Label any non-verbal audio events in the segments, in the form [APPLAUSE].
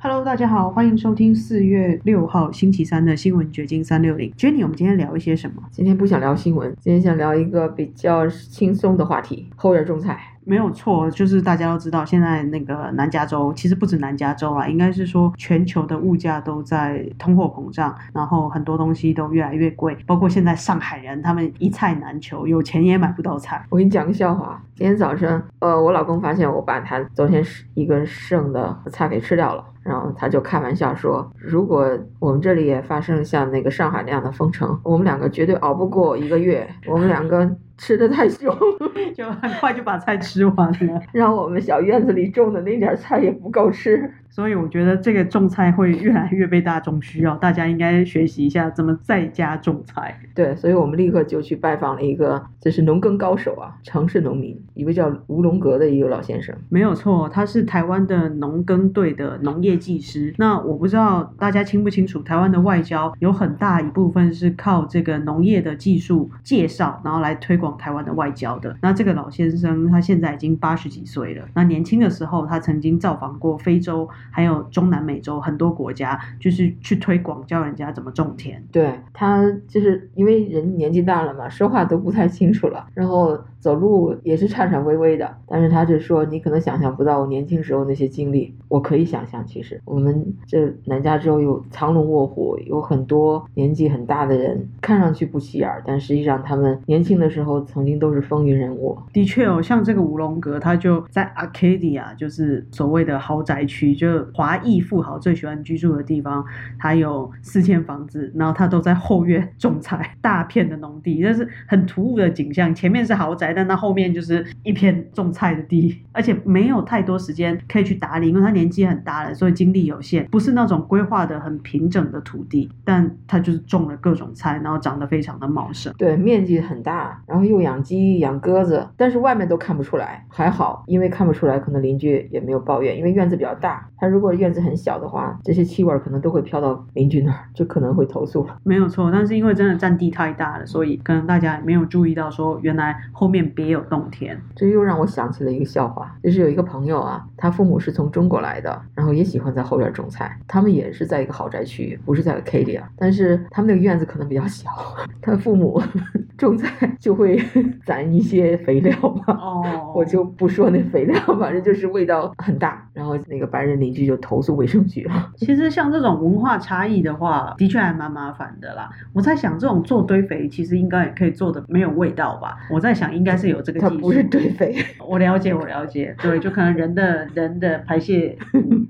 Hello，大家好，欢迎收听四月六号星期三的新闻掘金三六零。Jenny，我们今天聊一些什么？今天不想聊新闻，今天想聊一个比较轻松的话题——后院种菜。没有错，就是大家都知道，现在那个南加州，其实不止南加州啊，应该是说全球的物价都在通货膨胀，然后很多东西都越来越贵，包括现在上海人他们一菜难求，有钱也买不到菜。我给你讲个笑话，今天早晨，呃，我老公发现我把他昨天一个剩的菜给吃掉了。然后他就开玩笑说：“如果我们这里也发生像那个上海那样的封城，我们两个绝对熬不过一个月。我们两个吃的太凶，[LAUGHS] 就很快就把菜吃完了，让我们小院子里种的那点菜也不够吃。”所以我觉得这个种菜会越来越被大众需要，大家应该学习一下怎么在家种菜。对，所以我们立刻就去拜访了一个，就是农耕高手啊，城市农民，一位叫吴龙阁的一个老先生。没有错，他是台湾的农耕队的农业技师。那我不知道大家清不清楚，台湾的外交有很大一部分是靠这个农业的技术介绍，然后来推广台湾的外交的。那这个老先生他现在已经八十几岁了。那年轻的时候，他曾经造访过非洲。还有中南美洲很多国家，就是去推广教人家怎么种田。对他，就是因为人年纪大了嘛，说话都不太清楚了，然后。走路也是颤颤巍巍的，但是他就说你可能想象不到我年轻时候那些经历，我可以想象。其实我们这南加州有藏龙卧虎，有很多年纪很大的人，看上去不起眼，但实际上他们年轻的时候曾经都是风云人物。的确哦，像这个五龙阁，他就在 Arcadia，就是所谓的豪宅区，就华裔富豪最喜欢居住的地方。他有四间房子，然后他都在后院种菜，大片的农地，这是很突兀的景象。前面是豪宅。但那后面就是一片种菜的地，而且没有太多时间可以去打理，因为他年纪很大了，所以精力有限，不是那种规划的很平整的土地。但他就是种了各种菜，然后长得非常的茂盛。对，面积很大，然后又养鸡养鸽子，但是外面都看不出来，还好，因为看不出来，可能邻居也没有抱怨，因为院子比较大。他如果院子很小的话，这些气味可能都会飘到邻居那儿，就可能会投诉了。没有错，但是因为真的占地太大了，所以可能大家没有注意到说原来后面。别有洞天，这又让我想起了一个笑话，就是有一个朋友啊，他父母是从中国来的，然后也喜欢在后院种菜，他们也是在一个豪宅区，不是在 K 里啊，但是他们那个院子可能比较小，[LAUGHS] 他父母种菜 [LAUGHS] 就会 [LAUGHS] 攒一些肥料嘛，[LAUGHS] 哦，我就不说那肥料，反正就是味道很大，然后那个白人邻居就投诉卫生局了。其实像这种文化差异的话，的确还蛮麻烦的啦。我在想，这种做堆肥其实应该也可以做的没有味道吧？我在想，应该。是有这个，它不是堆肥。我了解，我了解，对，就可能人的人的排泄，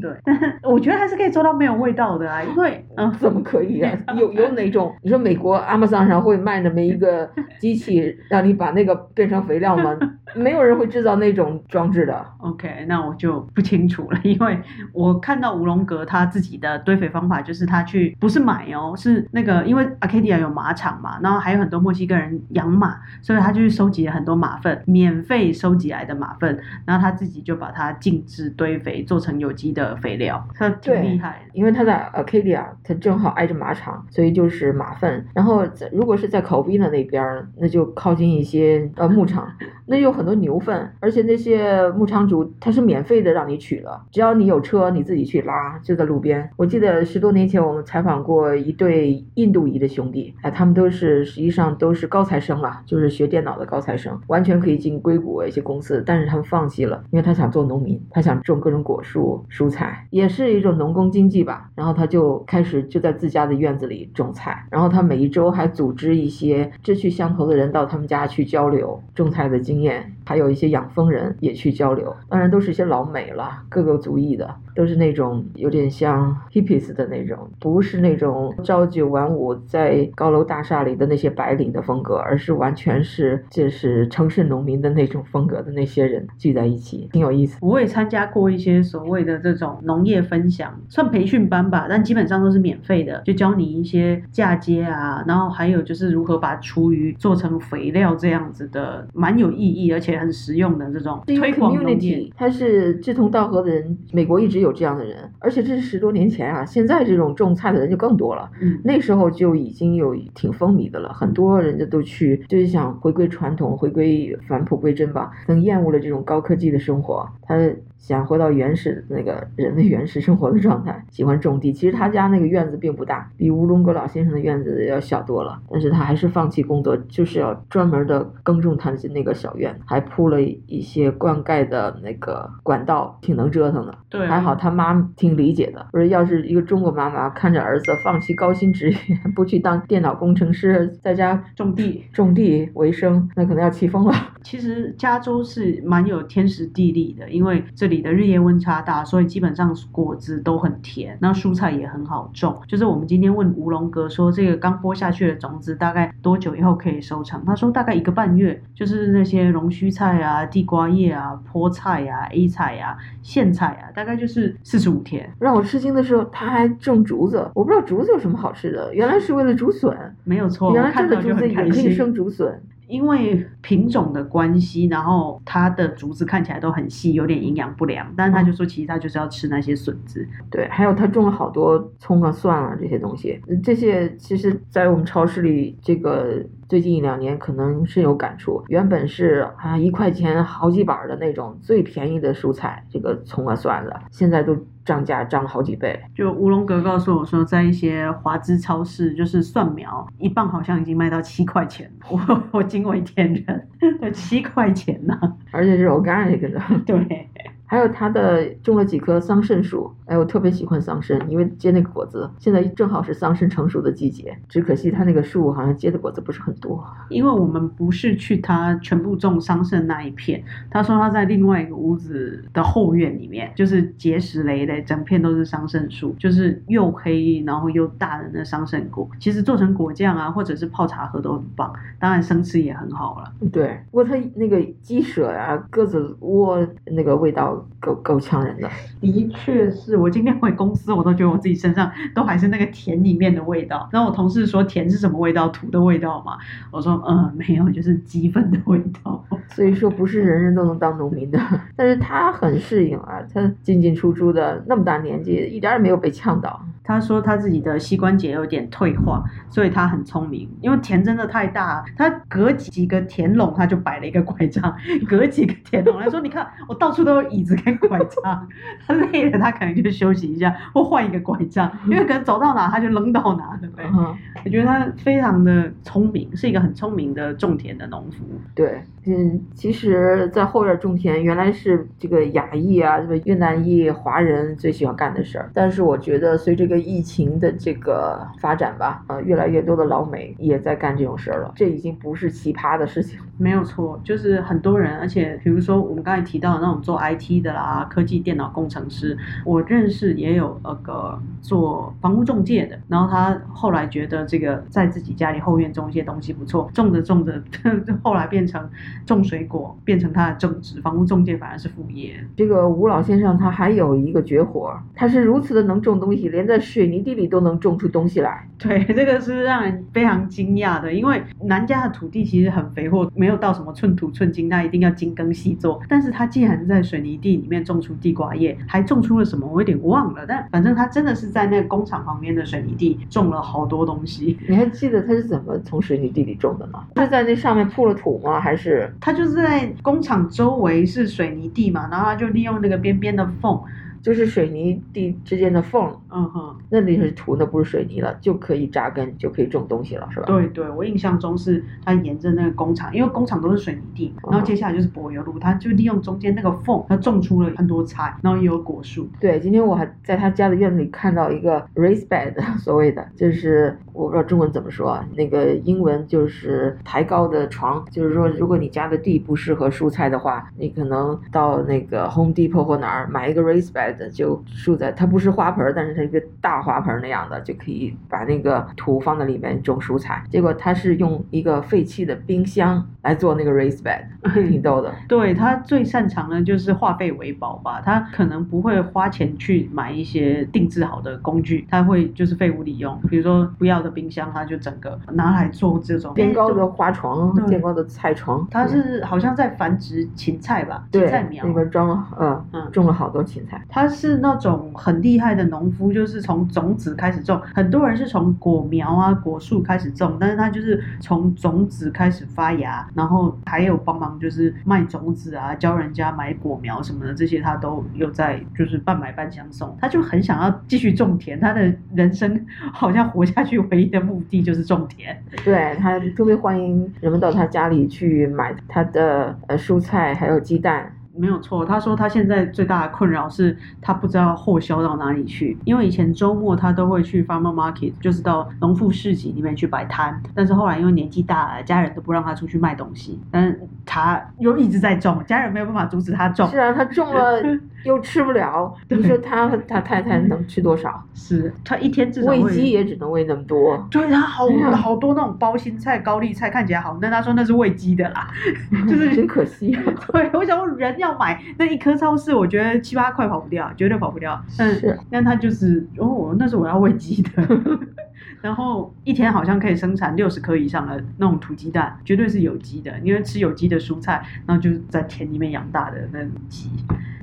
对，但是我觉得还是可以做到没有味道的啊，因为嗯，怎么可以啊？有有哪种？你说美国 Amazon 上会卖那么一个 [LAUGHS] 机器，让你把那个变成肥料吗？没有人会制造那种装置的。[LAUGHS] OK，那我就不清楚了，因为我看到吴龙阁他自己的堆肥方法，就是他去不是买哦，是那个因为 Arcadia 有马场嘛，然后还有很多墨西哥人养马，所以他就去收集了很多。马粪免费收集来的马粪，然后他自己就把它静置堆肥，做成有机的肥料，他挺厉害。因为他在 Arcadia，他正好挨着马场，所以就是马粪。然后如果是在 Covina 那边，那就靠近一些呃牧场，[LAUGHS] 那有很多牛粪，而且那些牧场主他是免费的让你取了，只要你有车，你自己去拉，就在路边。我记得十多年前我们采访过一对印度裔的兄弟，哎，他们都是实际上都是高材生了，就是学电脑的高材生。完全可以进硅谷一些公司，但是他们放弃了，因为他想做农民，他想种各种果树、蔬菜，也是一种农工经济吧。然后他就开始就在自家的院子里种菜，然后他每一周还组织一些志趣相投的人到他们家去交流种菜的经验，还有一些养蜂人也去交流，当然都是一些老美了，各个族裔的。都是那种有点像 hippies 的那种，不是那种朝九晚五在高楼大厦里的那些白领的风格，而是完全是就是城市农民的那种风格的那些人聚在一起，挺有意思。我也参加过一些所谓的这种农业分享，算培训班吧，但基本上都是免费的，就教你一些嫁接啊，然后还有就是如何把厨余做成肥料这样子的，蛮有意义，而且且很实用的这种推广农业 community，。他是志同道合的人，美国一直有这样的人，而且这是十多年前啊，现在这种种菜的人就更多了。嗯，那时候就已经有挺风靡的了，很多人家都去，就是想回归传统，回归返璞归真吧。可能厌恶了这种高科技的生活，他想回到原始那个人的原始生活的状态，喜欢种地。其实他家那个院子并不大，比乌龙阁老先生的院子要小多了，但是他还是放弃工作，就是要专门的耕种他的那个小院，还铺了一些灌溉的那个管道，挺能折腾的。对，还好他妈挺理解的，我说要是一个中国妈妈看着儿子放弃高薪职业，[LAUGHS] 不去当电脑工程师，在家种地。种地为生，那可能要气疯了。[LAUGHS] 其实加州是蛮有天时地利的，因为这里的日夜温差大，所以基本上果子都很甜，那蔬菜也很好种。就是我们今天问吴龙哥说，这个刚播下去的种子大概多久以后可以收成？他说大概一个半月，就是那些龙须菜啊、地瓜叶啊、菠菜啊、A 菜啊、苋菜啊，大概就是四十五天。让我吃惊的是，他还种竹子，我不知道竹子有什么好吃的，原来是为了竹笋，没有错，原来这个竹子也可以。生竹笋。因为品种的关系，然后它的竹子看起来都很细，有点营养不良。但是他就说，其实他就是要吃那些笋子。对，还有他种了好多葱啊、蒜啊这些东西，呃这些其实，在我们超市里，这个最近一两年可能深有感触。原本是啊一块钱好几板儿的那种最便宜的蔬菜，这个葱啊蒜的，现在都涨价涨了好几倍。就吴龙阁告诉我说，在一些华资超市，就是蒜苗一磅好像已经卖到七块钱，[LAUGHS] 我我惊为天人，[LAUGHS] 对，七块钱呐、而且是 organic 的。[LAUGHS] 对，还有他的种了几棵桑葚树，哎，我特别喜欢桑葚，因为结那个果子，现在正好是桑葚成熟的季节。只可惜他那个树好像结的果子不是很多。因为我们不是去他全部种桑葚那一片，他说他在另外一个屋子的后院里面，就是结实累累，整片都是桑葚树，就是又黑然后又大的那桑葚果，其实做成果酱啊，或者是泡茶喝都很棒，当然生吃也很好了。对，不过它那个鸡舍啊、鸽子窝那个味道够够呛人的。的确是我今天回公司，我都觉得我自己身上都还是那个田里面的味道。然后我同事说田是什么味道？土的味道嘛。我说嗯，没有，就是鸡粪的味道。[LAUGHS] 所以说不是人人都能当农民的，但是他很适应啊，他进进出出的那么大年纪，一点儿也没有被呛到。他说他自己的膝关节有点退化，所以他很聪明。因为田真的太大，他隔几个田垄他就摆了一个拐杖，隔几个田垄他说，你看我到处都有椅子跟拐杖。他累了，他可能就休息一下，或换一个拐杖，因为可能走到哪他就扔到哪，对不对？嗯，我觉得他非常的聪明，是一个很聪明的种田的农夫。对，嗯，其实，在后院种田原来是这个亚裔啊，什么越南裔、华人最喜欢干的事儿。但是我觉得，随这个疫情的这个发展吧，呃，越来越多的老美也在干这种事儿了。这已经不是奇葩的事情。没有错，就是很多人，而且比如说我们刚才提到的那种做 IT 的啦，科技电脑工程师，我认识也有那个做房屋中介的，然后他后来觉得这个在自己家里后院种一些东西不错，种着种着，[LAUGHS] 后来变成种水果，变成他的正职，房屋中介反而是副业。这个吴老先生他还有一个绝活儿，他是如此的能种东西，连在水泥地里都能种出东西来。对，这个是让人非常惊讶的，因为南家的土地其实很肥沃，没有到什么寸土寸金，那一定要精耕细作。但是他既然在水泥地里面种出地瓜叶，还种出了什么，我有点忘了。但反正他真的是在那个工厂旁边的水泥地种了好多东西。你还记得他是怎么从水泥地里种的吗？是在那上面铺了土吗？还是他就是在工厂周围是水泥地嘛，然后他就利用那个边边的缝，就是水泥地之间的缝，嗯哼，那里是土，那不是水泥了，就可以扎根，就可以种东西了，是吧？对对，我印象中是他沿着那个工厂，因为工厂都是水泥地，然后接下来就是柏油路，他就利用中间那个缝，他种出了很多菜，然后也有果树。对，今天我还在他家的院子里看到一个 raised bed，所谓的就是我不知道中文怎么说啊，那个英文就是抬高的床，就是说如果你家的地不适合蔬菜的话，你可能到那个 Home Depot 或哪儿买一个 raised bed，bed 就竖在，它不是花盆儿，但是它一个大花盆儿那样的，就可以把那个土放在里面种蔬菜。结果他是用一个废弃的冰箱来做那个 raised bed，[LAUGHS] 挺逗的。对他最擅长的就是化废为宝吧，他可能不会花钱去买一些定制好的工具，他会就是废物利用，比如说不要的冰箱，他就整个拿来做这种垫高的花床，对垫高的菜床，他是好像在繁殖芹菜吧，芹对菜苗那。边装了，嗯嗯种了好多芹菜。他是那种很厉害的农夫，就是从种子开始种。很多人是从果苗啊、果树开始种，但是他就是从种子开始发芽，然后还有帮忙就是卖种子啊，教人家买果苗什么的，这些他都有在就是半买半相送。他就很想要继续种田，他的人生好像活下去唯一的目的就是种田。[LAUGHS] 对他特别欢迎人们到他家里去买他的呃蔬菜，还有鸡蛋。没有错，他说他现在最大的困扰是他不知道货销到哪里去，因为以前周末他都会去 farmer market，就是到农副市集里面去摆摊，但是后来因为年纪大了，家人都不让他出去卖东西，但是他又一直在种，家人没有办法阻止他种。是啊，他种了又吃不了，对你说他他太太能吃多少？是他一天至少喂鸡也只能喂那么多，对他好好多那种包心菜、高丽菜，看起来好嫩。他说那是喂鸡的啦，[LAUGHS] 就是真可惜啊。[LAUGHS] 对，我想说人要买那一颗超市，我觉得七八块跑不掉，绝对跑不掉。但是，但他就是哦，那是我要喂鸡的。[LAUGHS] 然后一天好像可以生产六十颗以上的那种土鸡蛋，绝对是有机的，因为吃有机的蔬菜，然后就是在田里面养大的那种鸡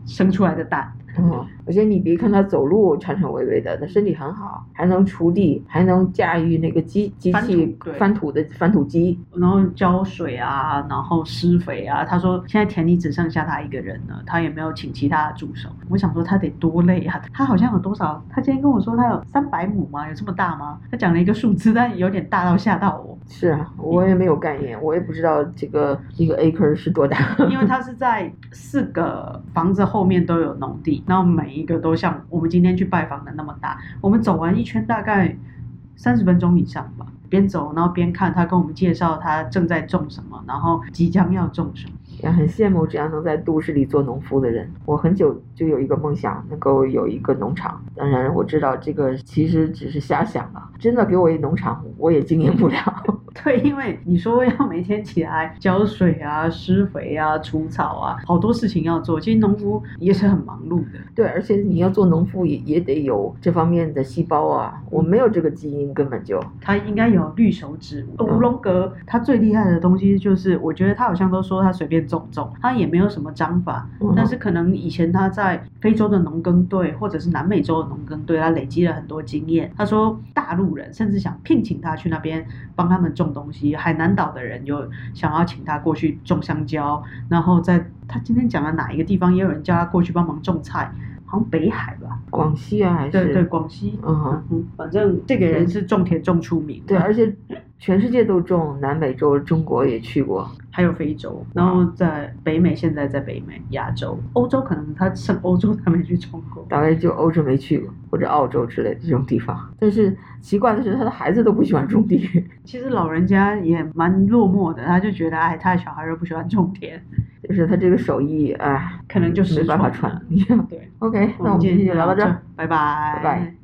生出来的蛋。嗯，而且你别看他走路颤颤巍巍的，他身体很好，还能锄地，还能驾驭那个机机器翻土的翻土机。然后浇水啊，然后施肥啊。他说现在田里只剩下他一个人了，他也没有请其他的助手。我想说他得多累啊！他好像有多少？他今天跟我说他有三百亩吗？有这么大吗？他讲了一个数字，但有点大到吓到我。是啊，我也没有概念，我也不知道这个一个 acre 是多大。因为他是在四个房子后面都有农地，然后每一个都像我们今天去拜访的那么大。我们走完一圈大概三十分钟以上吧，边走然后边看他跟我们介绍他正在种什么，然后即将要种什么。也很羡慕这样能在都市里做农夫的人。我很久就有一个梦想，能够有一个农场。当然，我知道这个其实只是瞎想了。真的给我一农场，我也经营不了。对，因为你说要每天起来浇水啊、施肥啊、除草啊，好多事情要做。其实农夫也是很忙碌的。对，而且你要做农夫也也得有这方面的细胞啊。我没有这个基因，根本就。他应该有绿手指。乌龙格他最厉害的东西就是，我觉得他好像都说他随便种种，他也没有什么章法，嗯但是可能以前他在非洲的农耕队或者是南美洲的农耕队，他累积了很多经验。他说大陆人甚至想聘请他去那边帮他们种东西，海南岛的人有想要请他过去种香蕉，然后在他今天讲的哪一个地方，也有人叫他过去帮忙种菜，好像北海吧？广西啊，还是对对，广西。嗯哼，嗯，反正这个人是种田种出名的。对，而且全世界都种，南美洲、中国也去过。还有非洲，然后在北美，现在在北美、亚洲、欧洲，可能他剩欧洲他没去种过。大概就欧洲没去过，或者澳洲之类的这种地方。但是奇怪的是，他的孩子都不喜欢种地，[LAUGHS] 其实老人家也蛮落寞的，他就觉得，哎，他的小孩又不喜欢种田，就是他这个手艺，哎，可能就是没办法传。[LAUGHS] 对，OK，那我们今今天就聊到这儿。，拜拜，拜拜。